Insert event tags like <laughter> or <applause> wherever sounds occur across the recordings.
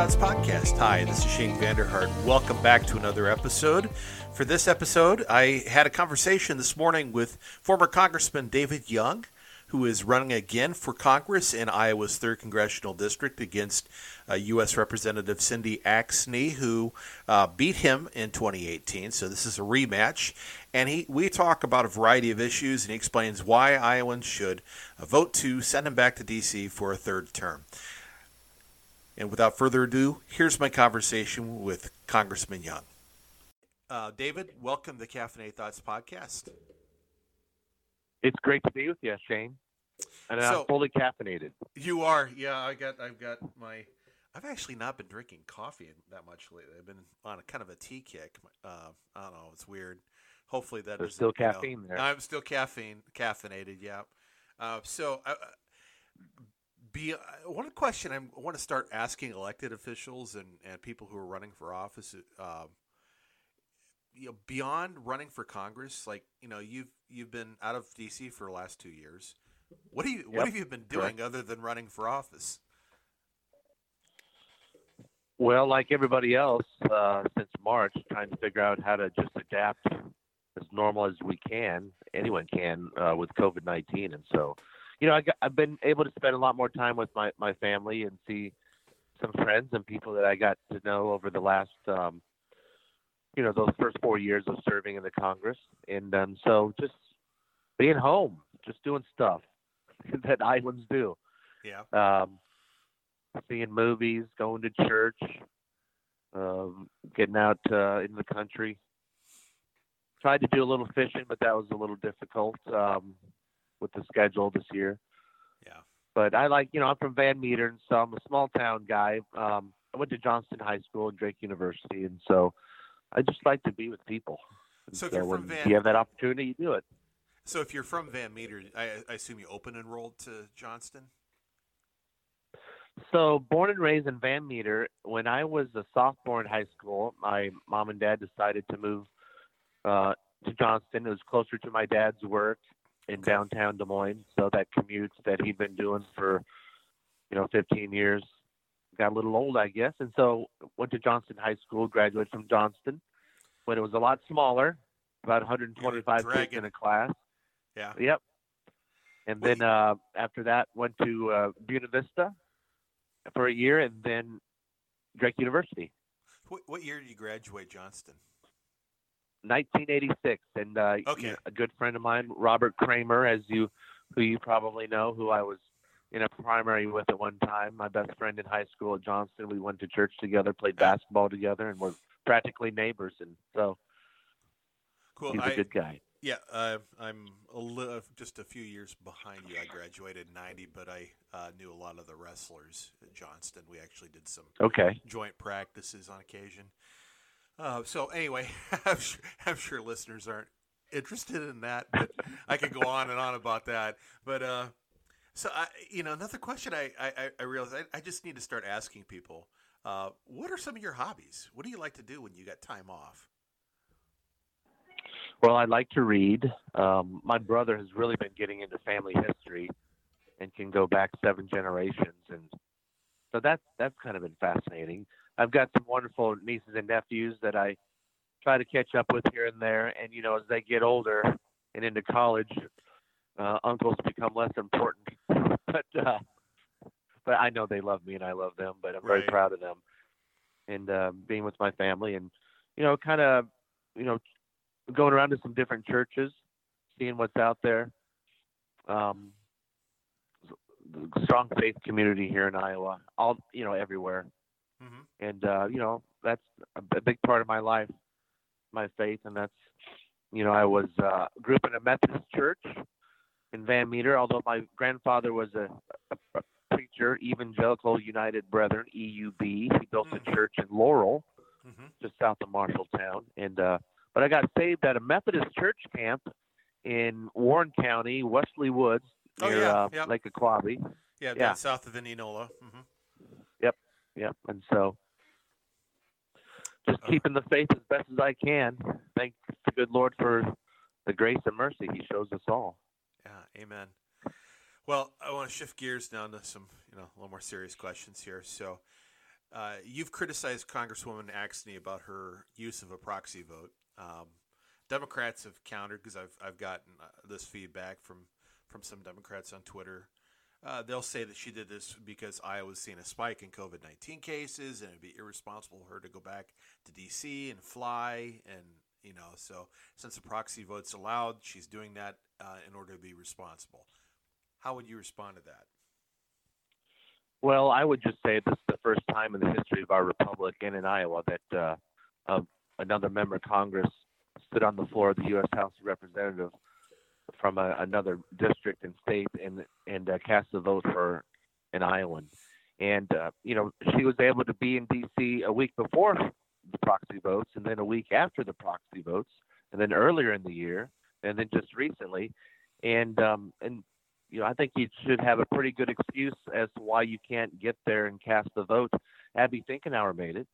Thoughts podcast. Hi, this is Shane Vander Hart. Welcome back to another episode. For this episode, I had a conversation this morning with former Congressman David Young, who is running again for Congress in Iowa's 3rd Congressional District against uh, U.S. Representative Cindy Axne, who uh, beat him in 2018. So this is a rematch. And he, we talk about a variety of issues, and he explains why Iowans should uh, vote to send him back to D.C. for a third term. And without further ado, here's my conversation with Congressman Young. Uh, David, welcome to Caffeinated Thoughts podcast. It's great to be with you, Shane. And So- I'm fully caffeinated. You are, yeah. I got, I've got my. I've actually not been drinking coffee that much lately. I've been on a kind of a tea kick. Uh, I don't know. It's weird. Hopefully that There's still you know- caffeine there. I'm still caffeine caffeinated. Yeah. Uh, so, uh, be uh, one question I'm- I want to start asking elected officials and, and people who are running for office. Um, you know, beyond running for Congress, like you know, you've you've been out of DC for the last two years. What do you what Yep, have you been doing other than running for office? Well, like everybody else, uh, since March, trying to figure out how to just adapt as normal as we can, anyone can, uh, with COVID 19. And so, you know, I got, I've been able to spend a lot more time with my, my family and see some friends and people that I got to know over the last, um, you know, those first four years of serving in the Congress. And um, so just being home, just doing stuff <laughs> that Iowans do. Yeah. um, seeing movies, going to church, um, getting out uh, in the country. Tried to do a little fishing, but that was a little difficult um, with the schedule this year. Yeah. But I like, you know, I'm from Van Meter, and so I'm a small town guy. Um, I went to Johnston High School and Drake University, and so I just like to be with people. So if you're when from Van- you have that opportunity, you do it. So if you're from Van Meter, I, I assume you open enrolled to Johnston. So, born and raised in Van Meter, when I was a sophomore in high school, my mom and dad decided to move uh, to Johnston. It was closer to my dad's work in downtown Des Moines, so that commute that he'd been doing for, you know, 15 years got a little old, I guess. And so, went to Johnston High School, graduated from Johnston when it was a lot smaller, about 125 kids in a class. Yeah. Yep. And Well, then uh, after that, went to uh, Buena Vista for a year, and then Drake University, What, what year did you graduate Johnston? 1986. And uh, Okay. a good friend of mine, Robert Cramer, as you, who you probably know, who I was in a primary with at one time. My best friend in high school at Johnston. We went to church together, played basketball together, and we're practically neighbors. And so Cool. he's a good guy. yeah, uh, I'm a li- just a few years behind you. I graduated in '90, but I uh, knew a lot of the wrestlers at Johnston. We actually did some Okay. joint practices on occasion. Uh, so anyway, <laughs> I'm sure, I'm sure listeners aren't interested in that, but I could go on and on about that. But uh, so I, you know, another question I I, I realize I, I just need to start asking people: uh, What are some of your hobbies? What do you like to do when you got time off? Well, I like to read. Um, my brother has really been getting into family history and can go back seven generations, and so that's that's kind of been fascinating. I've got some wonderful nieces and nephews that I try to catch up with here and there, and you know, as they get older and into college, uh, uncles become less important. <laughs> but uh, but I know they love me and I love them, but I'm very Right. proud of them and uh, being with my family and you know, kind of you know going around to some different churches, seeing what's out there. Um, strong faith community here in Iowa, all you know, everywhere, hmm and uh, you know that's a big part of my life, my faith, and that's you know I was uh, grew up in a Methodist church in Van Meter. Although my grandfather was a, a, a preacher, Evangelical United Brethren (EUB), he built Mm. a church in Laurel, hmm just south of Marshalltown, and uh, but I got saved at a Methodist church camp in Warren County, Wesley Woods, Oh, near yeah, uh, yeah. Lake Ahquabi. Yeah, Yeah. down south of Indianola. hmm Yep. And so just keeping the faith as best as I can. Thank the good Lord for the grace and mercy He shows us all. Yeah, amen. Well, I want to shift gears now to some, you know, a little more serious questions here. So, Uh, you've criticized Congresswoman Axne about her use of a proxy vote. Um, Democrats have countered because I've I've gotten uh, this feedback from from some Democrats on Twitter. Uh, they'll say that she did this because Iowa's seen a spike in COVID nineteen cases, and it'd be irresponsible for her to go back to D.C. and fly, and you know, so since the proxy vote's allowed, she's doing that uh, in order to be responsible. How would you respond to that? Well, I would just say this is the first time in the history of our republic and in Iowa that uh, uh, another member of Congress stood on the floor of the U.S. House of Representatives from a, another district and state and and uh, cast a vote for an Iowan. And uh, you know, she was able to be in D.C. a week before the proxy votes, and then a week after the proxy votes, and then earlier in the year, and then just recently. And um, and you know, I think you should have a pretty good excuse as to why you can't get there and cast the vote. Abby Finkenauer made it.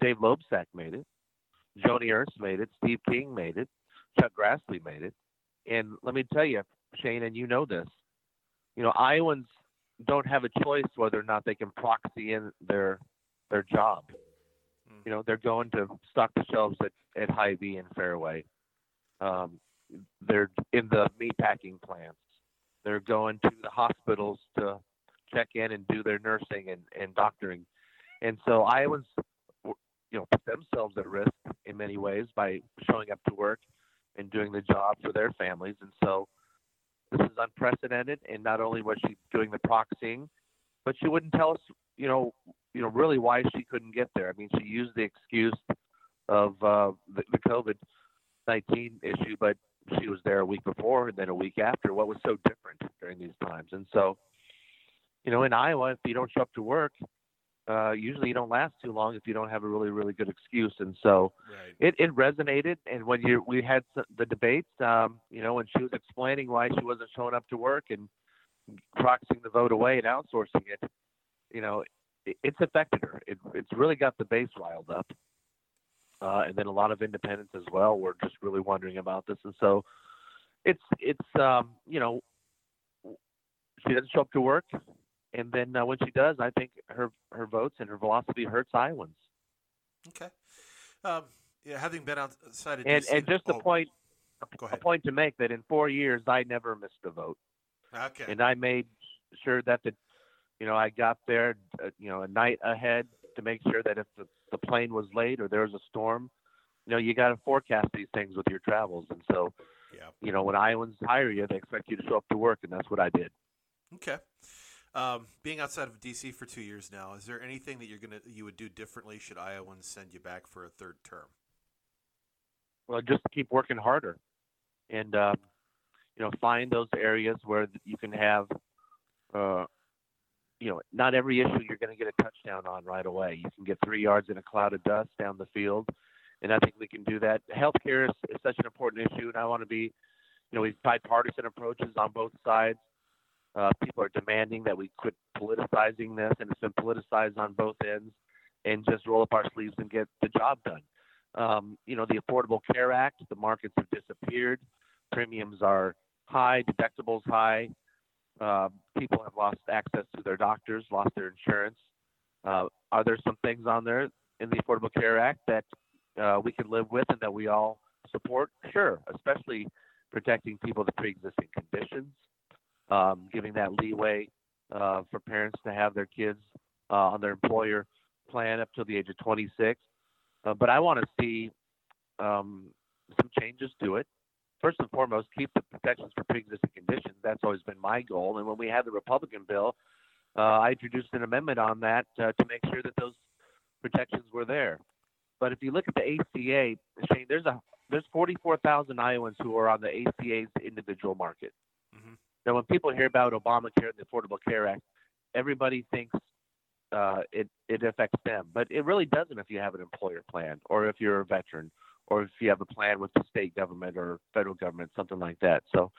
Dave Loebsack made it. Joni Ernst made it. Steve King made it. Chuck Grassley made it. And let me tell you, Shane, and you know this, you know, Iowans don't have a choice whether or not they can proxy in their their job. Mm. You know, they're going to stock the shelves at, at Hy-Vee and Fairway. Um, they're in the meatpacking plants. They're going to the hospitals to check in and do their nursing and, and doctoring. And so Iowans, you know, put themselves at risk in many ways by showing up to work and doing the job for their families. And so this is unprecedented. And not only was she doing the proxying, but she wouldn't tell us, you know, you know, really why she couldn't get there. I mean, she used the excuse of uh, the, the COVID nineteen issue, but she was there a week before and then a week after. What was so different during these times? And so, you know, in Iowa, if you don't show up to work, uh, usually you don't last too long if you don't have a really, really good excuse. And so right. it, it resonated. And when you we had the debates, um, you know, when she was explaining why she wasn't showing up to work and proxying the vote away and outsourcing it, you know, it, it's affected her. It, it's really got the base riled up uh, and then a lot of independents as well were just really wondering about this. And so it's it's um, you know she doesn't show up to work, and then uh, when she does, I think her her votes and her velocity hurts Iowans. Okay. Um, yeah, having been outside of and DC, and just oh, a point a point to make that in four years I never missed a vote. Okay. And I made sure that the you know I got there uh, you know a night ahead to make sure that if the the plane was late or there was a storm, you know, you got to forecast these things with your travels. And so, yeah. you know, when Iowans hire you, they expect you to show up to work, and that's what I did. Okay. Um, being outside of DC for two years now, is there anything that you're gonna you would do differently should Iowans send you back for a third term? Well, just keep working harder, and um, you know, find those areas where you can have uh, you know, not every issue you're going to get a touchdown on right away. You can get three yards in a cloud of dust down the field, and I think we can do that. Healthcare is, is such an important issue, and I want to be, you know, we've approaches on both sides. Uh, people are demanding that we quit politicizing this, and it's been politicized on both ends, and just roll up our sleeves and get the job done. Um, you know, the Affordable Care Act, the markets have disappeared, premiums are high, deductibles high. Uh, people have lost access to their doctors, lost their insurance. Uh, are there some things on there in the Affordable Care Act that uh, we can live with and that we all support? Sure, especially protecting people with pre-existing conditions, um, giving that leeway uh, for parents to have their kids uh, on their employer plan up to the age of 26. Uh, but I want to see um, some changes to it first and foremost, keep the protections for pre-existing conditions. That's always been my goal. And when we had the Republican bill, uh, I introduced an amendment on that uh, to make sure that those protections were there. But if you look at the ACA, Shane, there's a there's 44,000 Iowans who are on the ACA's individual market. Mm-hmm. Now, when people hear about Obamacare and the Affordable Care Act, everybody thinks uh, it it affects them, but it really doesn't if you have an employer plan or if you're a veteran or if you have a plan with the state government or federal government, something like that. So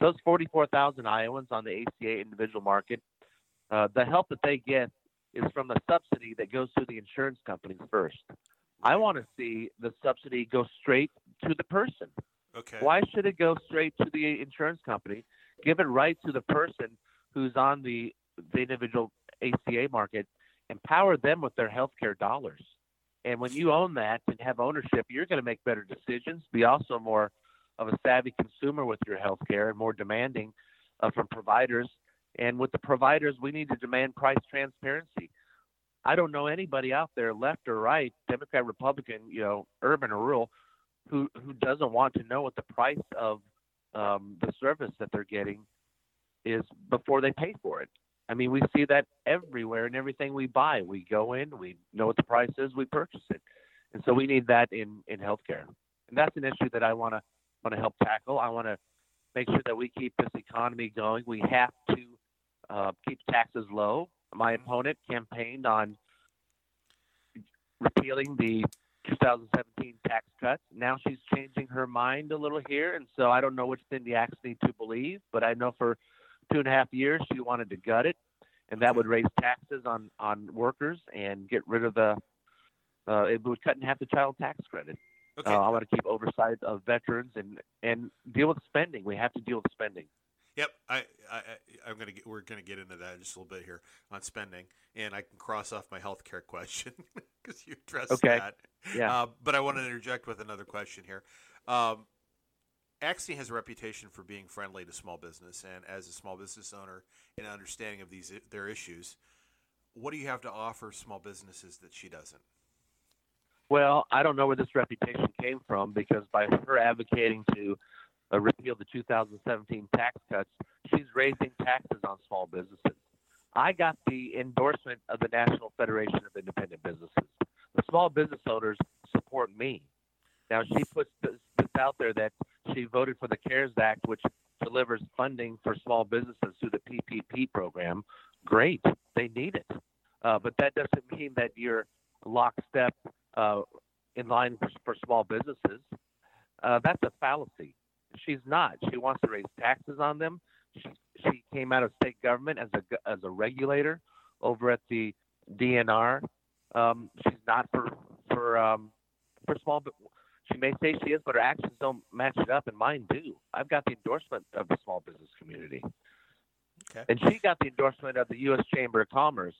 those 44,000 Iowans on the ACA individual market, uh, the help that they get is from the subsidy that goes to the insurance companies first. I want to see the subsidy go straight to the person. Okay. Why should it go straight to the insurance company? Give it right to the person who's on the the individual ACA market empower them with their healthcare dollars. And when you own that and have ownership, you're going to make better decisions. Be also more of a savvy consumer with your healthcare and more demanding uh, from providers. And with the providers, we need to demand price transparency. I don't know anybody out there, left or right, Democrat, Republican, you know, urban or rural, who who doesn't want to know what the price of um, the service that they're getting is before they pay for it. I mean, we see that everywhere in everything we buy. We go in, we know what the price is, we purchase it, and so we need that in in healthcare. And that's an issue that I want to want to help tackle. I want to make sure that we keep this economy going. We have to uh, keep taxes low. My opponent campaigned on repealing the 2017 tax cuts. Now she's changing her mind a little here, and so I don't know which thing the acts need to believe, but I know for two and a half years she wanted to gut it, and that would raise taxes on on workers and get rid of the. Uh, it would cut in half the child tax credit. Okay. Uh, I want to keep oversight of veterans and and deal with spending. We have to deal with spending. Yep, I, I, I'm gonna get. We're gonna get into that just a little bit here on spending, and I can cross off my healthcare <laughs> question because you addressed Okay. that. Yeah. Uh, but I want to interject with another question here. Um, Axne has a reputation for being friendly to small business, and as a small business owner and understanding of these their issues, what do you have to offer small businesses that she doesn't? Well, I don't know where this reputation came from because by her advocating to uh, repeal the 2017 tax cuts, she's raising taxes on small businesses. I got the endorsement of the National Federation of Independent Businesses. The small business owners support me. Now, she puts this, this out there that she voted for the CARES Act, which delivers funding for small businesses through the PPP program. Great, they need it. Uh, but that doesn't mean that you're lockstep uh, in line for, for small businesses. Uh, that's a fallacy. She's not. She wants to raise taxes on them. She, she came out of state government as a as a regulator over at the DNR. Um, she's not for for um, for small. bu- She may say she is, but her actions don't match it up, and mine do. I've got the endorsement of the small business community, Okay. and she got the endorsement of the U.S. Chamber of Commerce.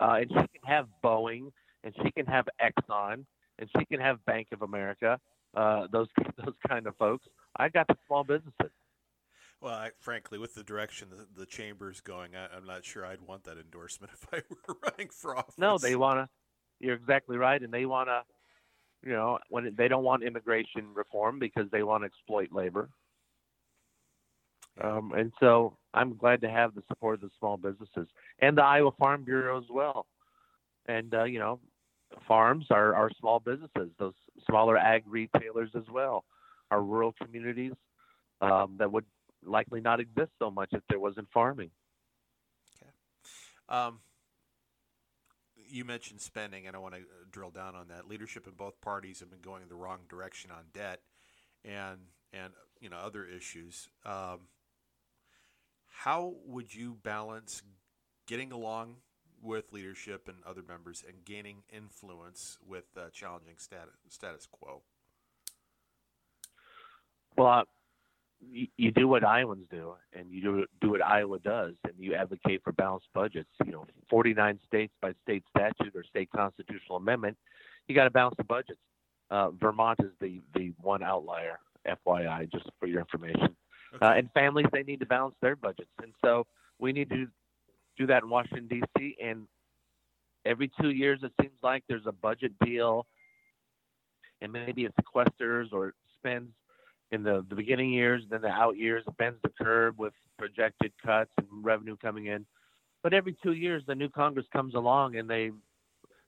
Uh, and she can have Boeing, and she can have Exxon, and she can have Bank of America. Uh, those <laughs> those kind of folks. I got the small businesses. Well, I, frankly, with the direction the, the chamber's going, I, I'm not sure I'd want that endorsement <laughs> if I were running for office. No, they want to. You're exactly right, and they want to. You know, when it, they don't want immigration reform because they want to exploit labor. Um, and so I'm glad to have the support of the small businesses and the Iowa Farm Bureau as well. And uh, you know, farms are, are small businesses, those smaller ag retailers as well, are rural communities um, that would likely not exist so much if there wasn't farming. Um, you mentioned spending, and I want to drill down on that. Leadership in both parties have been going the wrong direction on debt, and and you know other issues. Um, how would you balance getting along with leadership and other members and gaining influence with uh, challenging status status quo? Well, uh, you, do what Iowans do, and you do do what Iowa does, and you advocate for balanced budgets. You know, 49 states by state statute or state constitutional amendment, you got to balance the budgets. Uh, Vermont is the the one outlier, FYI, just for your information. Uh, and families they need to balance their budgets, and so we need to do that in Washington D.C. And every two years, it seems like there's a budget deal, and maybe it sequesters or spends in the, the beginning years, then the out years, bends the curve with projected cuts and revenue coming in. But every two years, the new Congress comes along and they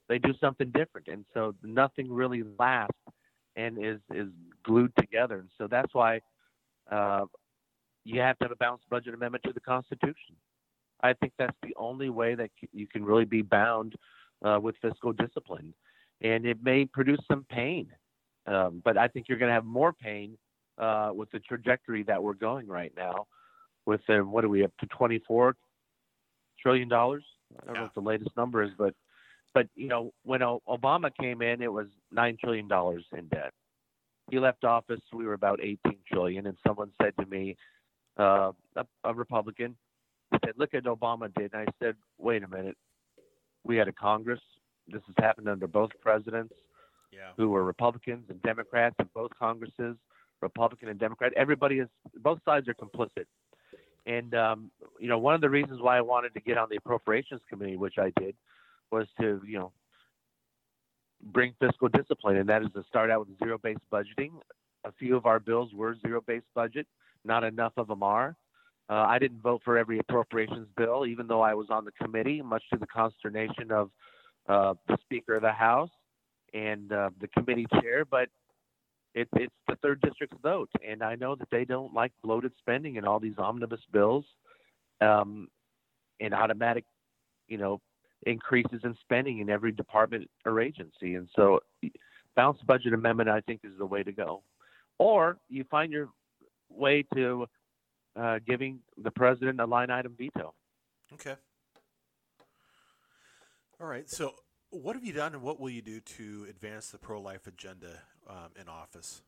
they do something different, and so nothing really lasts and is is glued together. And so that's why uh, you have to have a balanced budget amendment to the Constitution. I think that's the only way that you can really be bound uh, with fiscal discipline, and it may produce some pain, um, but I think you're going to have more pain uh, with the trajectory that we're going right now. With what are we up to 24 trillion dollars? I don't know what the latest number is, but but you know when O- Obama came in, it was nine trillion dollars in debt. He left office, we were about 18 trillion, and someone said to me, uh, a, a Republican, said, "Look at Obama did," and I said, "Wait a minute." we had a Congress. This has happened under both presidents Yeah. who were Republicans and Democrats in both Congresses, Republican and Democrat. Everybody is, both sides are complicit. And, um, you know, one of the reasons why I wanted to get on the Appropriations Committee, which I did, was to, you know, bring fiscal discipline, and that is to start out with zero based budgeting. A few of our bills were zero based budget, not enough of them are. Uh, I didn't vote for every appropriations bill, even though I was on the committee, much to the consternation of uh, the Speaker of the House and uh, the committee chair. But it, it's the third district's vote, and I know that they don't like bloated spending and all these omnibus bills um, and automatic, you know, increases in spending in every department or agency. And so, balanced budget amendment, I think, is the way to go. Or you find your way to uh, giving the president a line item veto. Okay. All right. So, what have you done, and what will you do to advance the pro-life agenda um, in office?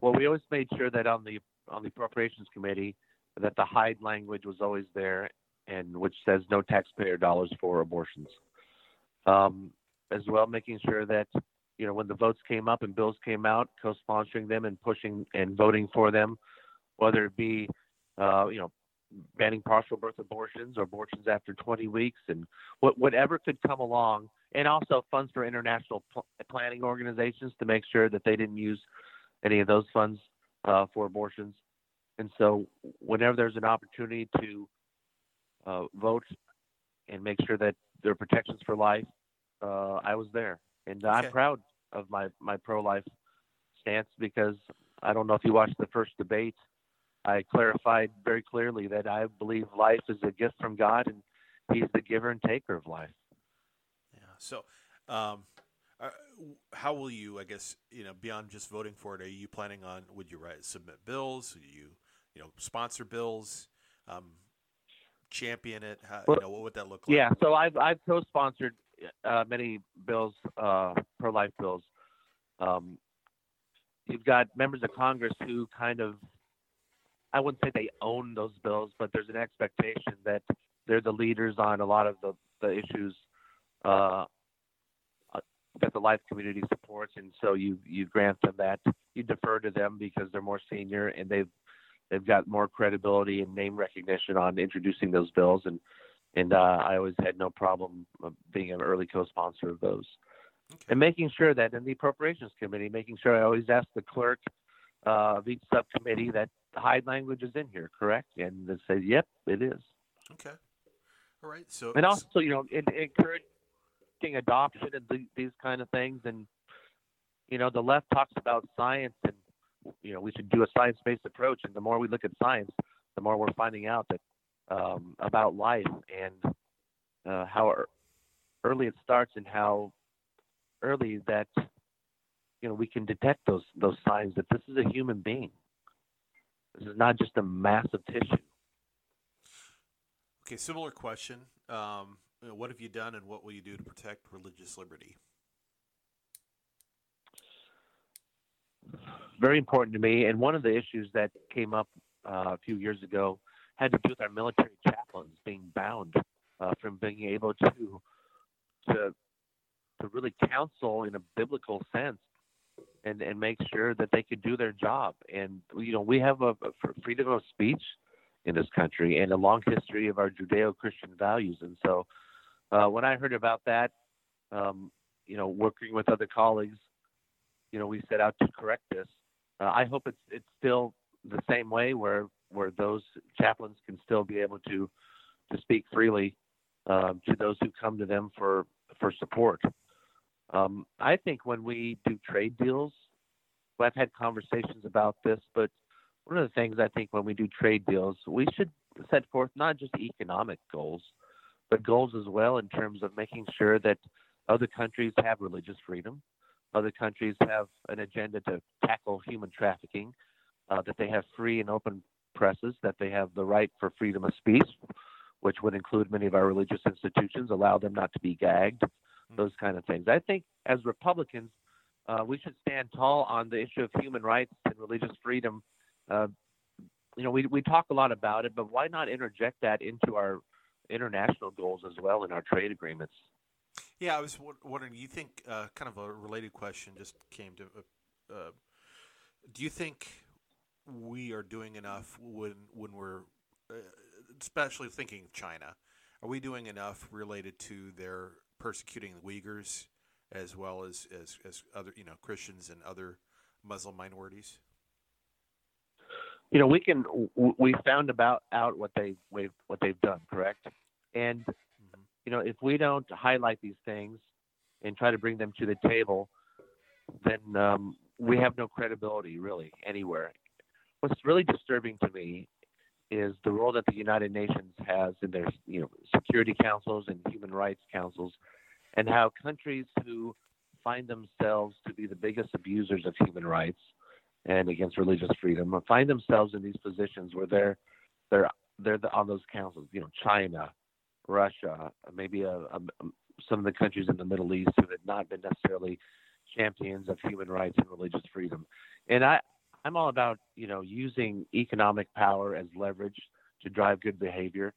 Well, we always made sure that on the on the appropriations committee that the Hyde language was always there, and which says no taxpayer dollars for abortions. Um, as well, making sure that you know when the votes came up and bills came out, co-sponsoring them and pushing and voting for them, whether it be uh, you know banning partial birth abortions or abortions after 20 weeks and what, whatever could come along. And also funds for international pl- planning organizations to make sure that they didn't use any of those funds uh, for abortions. And so whenever there's an opportunity to uh, vote and make sure that there are protections for life uh, i was there. And Okay. i'm proud of my, my pro-life stance because i don't know if you watched the first debate I clarified very clearly that I believe life is a gift from God and He's the giver and taker of life. Yeah. So, um, uh, how will you? I guess you know beyond just voting for it. Are you planning on? Would you write submit bills? Would you you know sponsor bills? Um, champion it? How, Well, you know, what would that look like? Yeah, so I've I've co-sponsored uh, many bills, uh, pro-life bills. Um, you've got members of Congress who kind of, I wouldn't say they own those bills, but there's an expectation that they're the leaders on a lot of the the issues uh, uh, that the life community supports, and so you you grant them that. You defer to them because they're more senior and they've they've got more credibility and name recognition on introducing those bills, and and uh, I always had no problem uh, being an early co-sponsor of those, Okay. and making sure that in the appropriations committee, making sure I always ask the clerk uh, of each subcommittee that the Hyde language is in here, correct? And they say, yep, it is. Okay. All right. So And also, you know, in, encouraging adoption and the, these kind of things, and you know, the left talks about science and you know we should do a science-based approach, and the more we look at science, the more we're finding out that um, about life and uh, how early it starts and how early that you know we can detect those those signs that this is a human being. This is not just a mass of tissue. okay. Similar question. Um, what have you done, and what will you do to protect religious liberty? very important to me. And one of the issues that came up uh, a few years ago had to do with our military chaplains being bound uh, from being able to to to really counsel in a biblical sense and and make sure that they could do their job. And you know, we have a, a freedom of speech in this country and a long history of our Judeo-Christian values. And so, uh, when I heard about that, um, you know, working with other colleagues, you know, we set out to correct this. Uh, I hope it's it's still the same way where where those chaplains can still be able to to speak freely uh, to those who come to them for for support. Um, I think when we do trade deals, well, I've had conversations about this, but one of the things I think when we do trade deals, we should set forth not just economic goals, but goals as well in terms of making sure that other countries have religious freedom, other countries have an agenda to tackle human trafficking, uh, that they have free and open presses, that they have the right for freedom of speech, which would include many of our religious institutions, allow them not to be gagged, those kind of things. I think as Republicans, uh, we should stand tall on the issue of human rights and religious freedom. Uh, you know, we we talk a lot about it, but why not interject that into our international goals as well in our trade agreements. Yeah, I was wondering. You think uh, kind of a related question just came to. Uh, uh, do you think we are doing enough when when we're, uh, especially thinking of China, are we doing enough related to their persecuting the Uyghurs as well as, as, as other you know Christians and other Muslim minorities? You know, we can we found about out what they what they've done, correct? And mm-hmm. you know, if we don't highlight these things and try to bring them to the table, then um, we have no credibility really anywhere. What's really disturbing to me is the role that the United Nations has in their you know security councils and human rights councils and how countries who find themselves to be the biggest abusers of human rights and against religious freedom find themselves in these positions where they're they're they're on those councils. You know, China, Russia, maybe a, a, some of the countries in the Middle East who had not been necessarily champions of human rights and religious freedom. And I I'm all about you know using economic power as leverage to drive good behavior.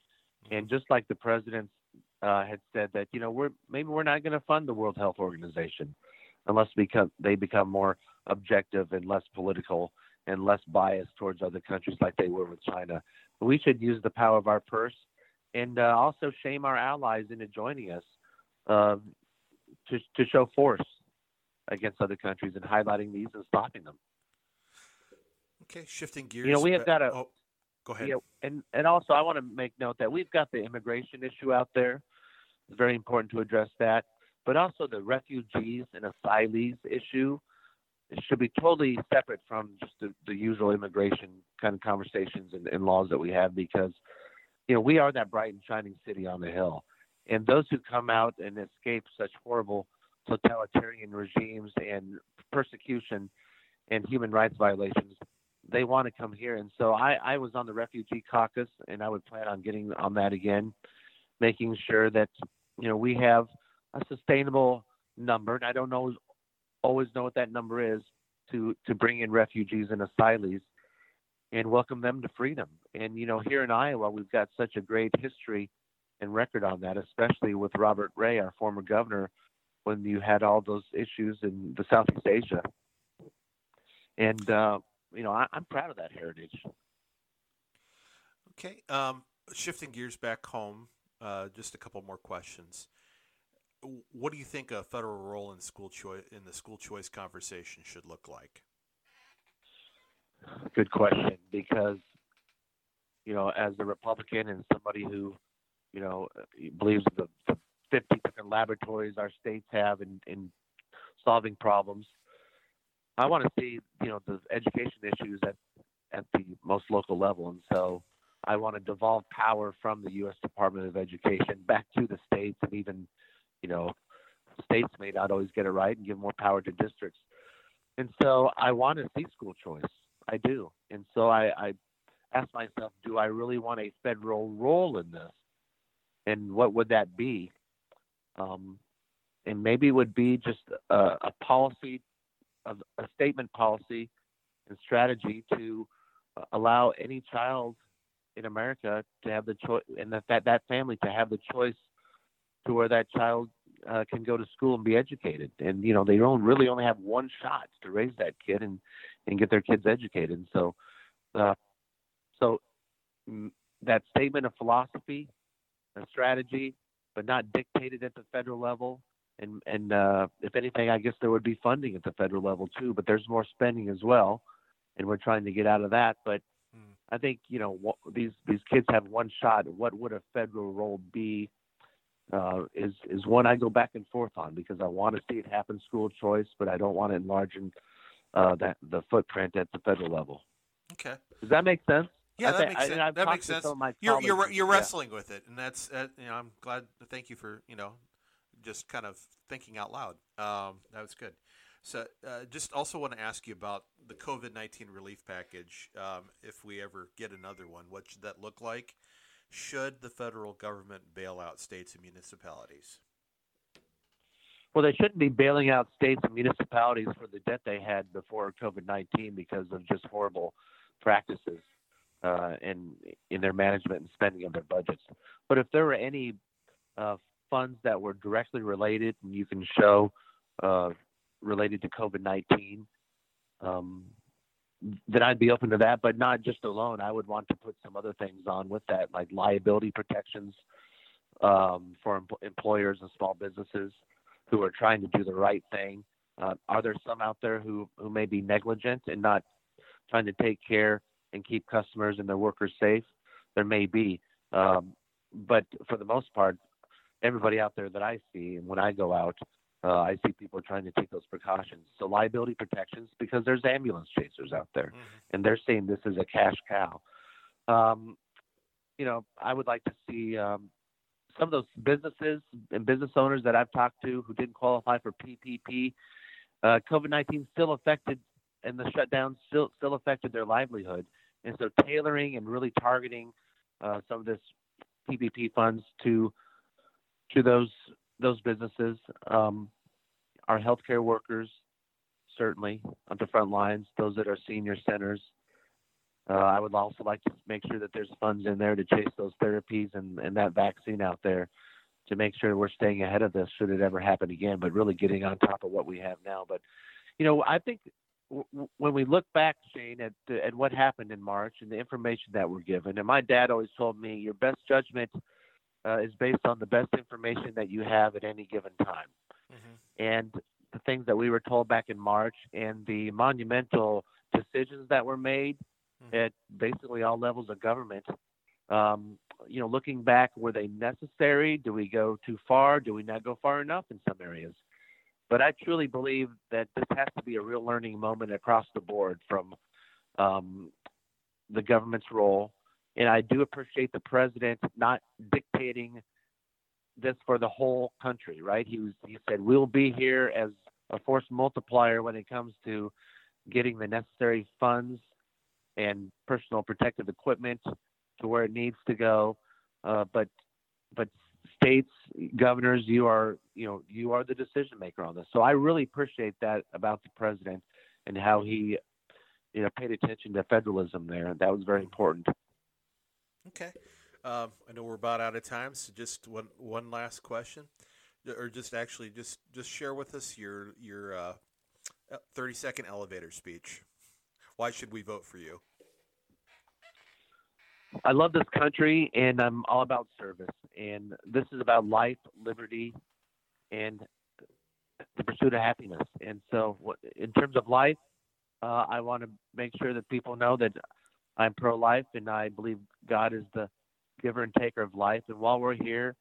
And just like the president uh, had said that you know we're maybe we're not going to fund the World Health Organization unless become they become more objective and less political and less biased towards other countries like they were with China. But we should use the power of our purse and uh, also shame our allies into joining us uh, to to show force against other countries and highlighting these and stopping them. Okay, shifting gears. You know, we have got a. Oh, go ahead. And and also I want to make note that we've got the immigration issue out there it's very important to address that. But also the refugees and asylees issue it should be totally separate from just the, the usual immigration kind of conversations and, and laws that we have because, you know, we are that bright and shining city on the hill. And those who come out and escape such horrible totalitarian regimes and persecution and human rights violations, they want to come here. And so I, I was on the refugee caucus and I would plan on getting on that again, making sure that you know, we have a sustainable number, and I don't know always know what that number is to to bring in refugees and asylees and welcome them to freedom. And you know, here in Iowa, we've got such a great history and record on that, especially with Robert Ray, our former governor, when you had all those issues in the Southeast Asia. And uh, you know, I, am proud of that heritage. Okay, um, shifting gears back home uh, just a couple more questions. What do you think a federal role in school choice in the school choice conversation should look like? Good question, because you know, as a Republican and somebody who, you know, believes the, the 50 different laboratories our states have in, in solving problems, I want to see, you know, the education issues at at the most local level, and so I want to devolve power from the U.S. Department of Education back to the states, and even, you know, states may not always get it right, and give more power to districts. And so I want to see school choice. I do. And so I, I ask myself, do I really want a federal role in this? And what would that be? Um, and maybe it would be just a, a policy, a, a statement policy and strategy to uh, allow any child in America to have the choice, and that, that that family to have the choice to where that child uh, can go to school and be educated. And you know, they don't really only have one shot to raise that kid and and get their kids educated. And so, uh, so mm, that statement of philosophy and strategy, but not dictated at the federal level. And and uh, if anything, I guess there would be funding at the federal level too. But there's more spending as well, and we're trying to get out of that. But I think you know what, these these kids have one shot. What would a federal role be? Uh, is is one I go back and forth on because I want to see it happen school choice, but I don't want to enlarge uh, that the footprint at the federal level. Okay. Does that make sense? Yeah, that makes sense. I, that makes sense. You're you're you're wrestling yeah. with it, and that's uh, you know I'm glad. Thank you for you know just kind of thinking out loud. Um, that was good. So, uh, just also want to ask you about the COVID 19 relief package. Um, if we ever get another one, what should that look like? Should the federal government bail out states and municipalities? Well, they shouldn't be bailing out states and municipalities for the debt they had before COVID 19 because of just horrible practices. uh, in in their management and spending of their budgets. But if there were any uh, funds that were directly related, and you can show uh, related to COVID nineteen, um, then I'd be open to that. But not just alone. I would want to put some other things on with that, like liability protections um, for em- employers and small businesses who are trying to do the right thing. Uh, are there some out there who, who may be negligent and not trying to take care and keep customers and their workers safe? There may be. Um, but for the most part, everybody out there that I see, and when I go out, uh, I see people trying to take those precautions. So liability protections, because there's ambulance chasers out there, Mhm. and they're saying this is a cash cow. Um, you know, I would like to see um, some of those businesses and business owners that I've talked to who didn't qualify for PPP. Uh, COVID nineteen still affected, and the shutdown still still affected their livelihood. And so, tailoring and really targeting uh, some of this PPP funds to to those those businesses, um, our healthcare workers, certainly on the front lines, those that are senior centers. Uh, I would also like to make sure that there's funds in there to chase those therapies and, and that vaccine out there to make sure we're staying ahead of this should it ever happen again, but really getting on top of what we have now. But, you know, I think w- when we look back, Shane, at, at what happened in March and the information that we're given, and my dad always told me your best judgment uh, is based on the best information that you have at any given time Mhm. and the things that we were told back in March and the monumental decisions that were made Mhm. at basically all levels of government. Um, you know, looking back, were they necessary? Do we go too far? Do we not go far enough in some areas? But I truly believe that this has to be a real learning moment across the board from um, the government's role. And I do appreciate the president not dictating this for the whole country, right? He was he said we'll be here as a force multiplier when it comes to getting the necessary funds and personal protective equipment to where it needs to go. Uh, but but states, governors, you are you know you are the decision maker on this. So I really appreciate that about the president and how he you know paid attention to federalism there. That was very important. Okay. Um, I know we're about out of time, so just one one last question, or just actually just just share with us your your uh, thirty second elevator speech. Why should we vote for you? I love this country and I'm all about service. And this is about life, liberty, and the pursuit of happiness. And so, in terms of life, uh, I want to make sure that people know that I'm pro life and I believe God is the giver and taker of life. And while we're here,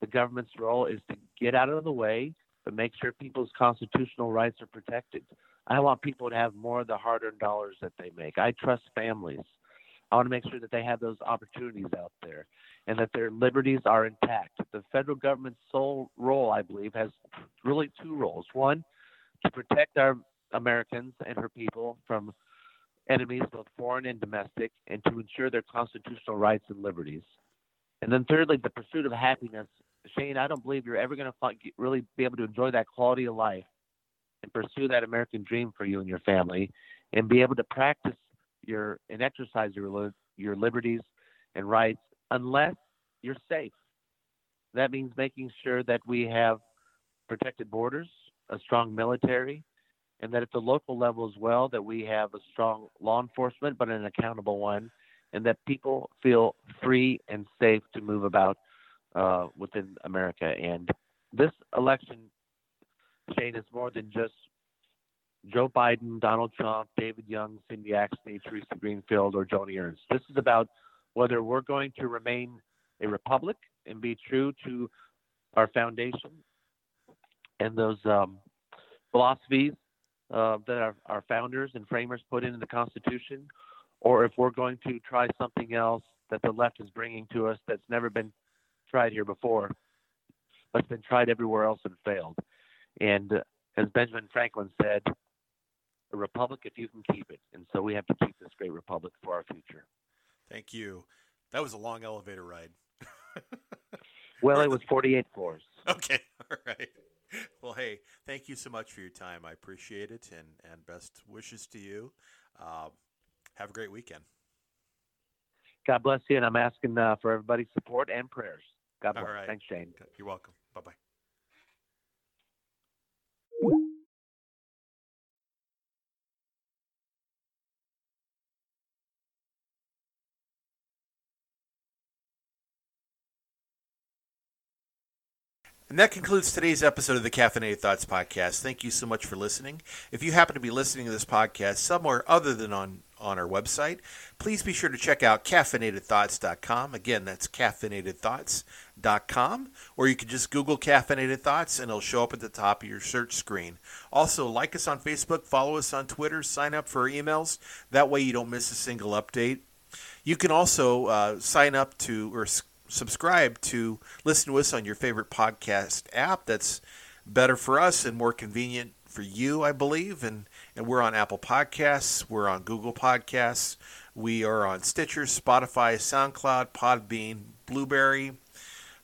the government's role is to get out of the way, but make sure people's constitutional rights are protected. I want people to have more of the hard earned dollars that they make. I trust families. I want to make sure that they have those opportunities out there and that their liberties are intact. The federal government's sole role, I believe, has really two roles. One, to protect our Americans and her people from enemies, both foreign and domestic, and to ensure their constitutional rights and liberties. And then, thirdly, the pursuit of happiness. Shane, I don't believe you're ever going to really be able to enjoy that quality of life and pursue that American dream for you and your family and be able to practice your and exercise your your liberties and rights unless you're safe. That means making sure that we have protected borders, a strong military, and that at the local level as well that we have a strong law enforcement but an accountable one and that people feel free and safe to move about uh, within America. And this election, Shane, is more than just Joe Biden, Donald Trump, David Young, Cindy Axne, Theresa Greenfield, or Joni Ernst. This is about whether we're going to remain a republic and be true to our foundation and those um, philosophies uh, that our, our founders and framers put into the Constitution, or if we're going to try something else that the left is bringing to us that's never been tried here before, but's been tried everywhere else and failed. And uh, as Benjamin Franklin said, a republic if you can keep it. And so we have to keep this great republic for our future. Thank you. That was a long elevator ride. <laughs> well, it was 48 floors. Okay. <laughs> All right. Well, hey, thank you so much for your time. I appreciate it, and, and best wishes to you. Uh, have a great weekend. God bless you, and I'm asking uh, for everybody's support and prayers. God bless. Right. Thanks, Shane. You're welcome. Bye bye. And that concludes today's episode of the Caffeinated Thoughts podcast. Thank you so much for listening. If you happen to be listening to this podcast somewhere other than on, on our website, please be sure to check out caffeinatedthoughts.com. Again, that's caffeinatedthoughts.com. Or you can just Google Caffeinated Thoughts and it'll show up at the top of your search screen. Also, like us on Facebook, follow us on Twitter, sign up for our emails. That way you don't miss a single update. You can also uh, sign up to or subscribe to listen to us on your favorite podcast app. That's better for us and more convenient for you, I believe. And, and we're on Apple Podcasts, we're on Google Podcasts, we are on Stitcher, Spotify, SoundCloud, Podbean, Blubrry.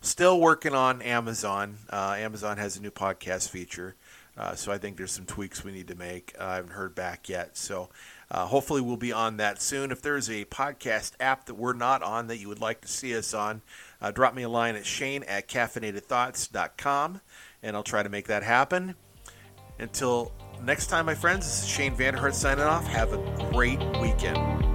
Still working on Amazon. Uh, Amazon has a new podcast feature. Uh, so I think there's some tweaks we need to make. Uh, I haven't heard back yet. So uh, hopefully, we'll be on that soon. If there's a podcast app that we're not on that you would like to see us on, uh, drop me a line at shane at caffeinatedthoughts.com and I'll try to make that happen. Until next time, my friends, this is Shane Vander Hart signing off. Have a great weekend.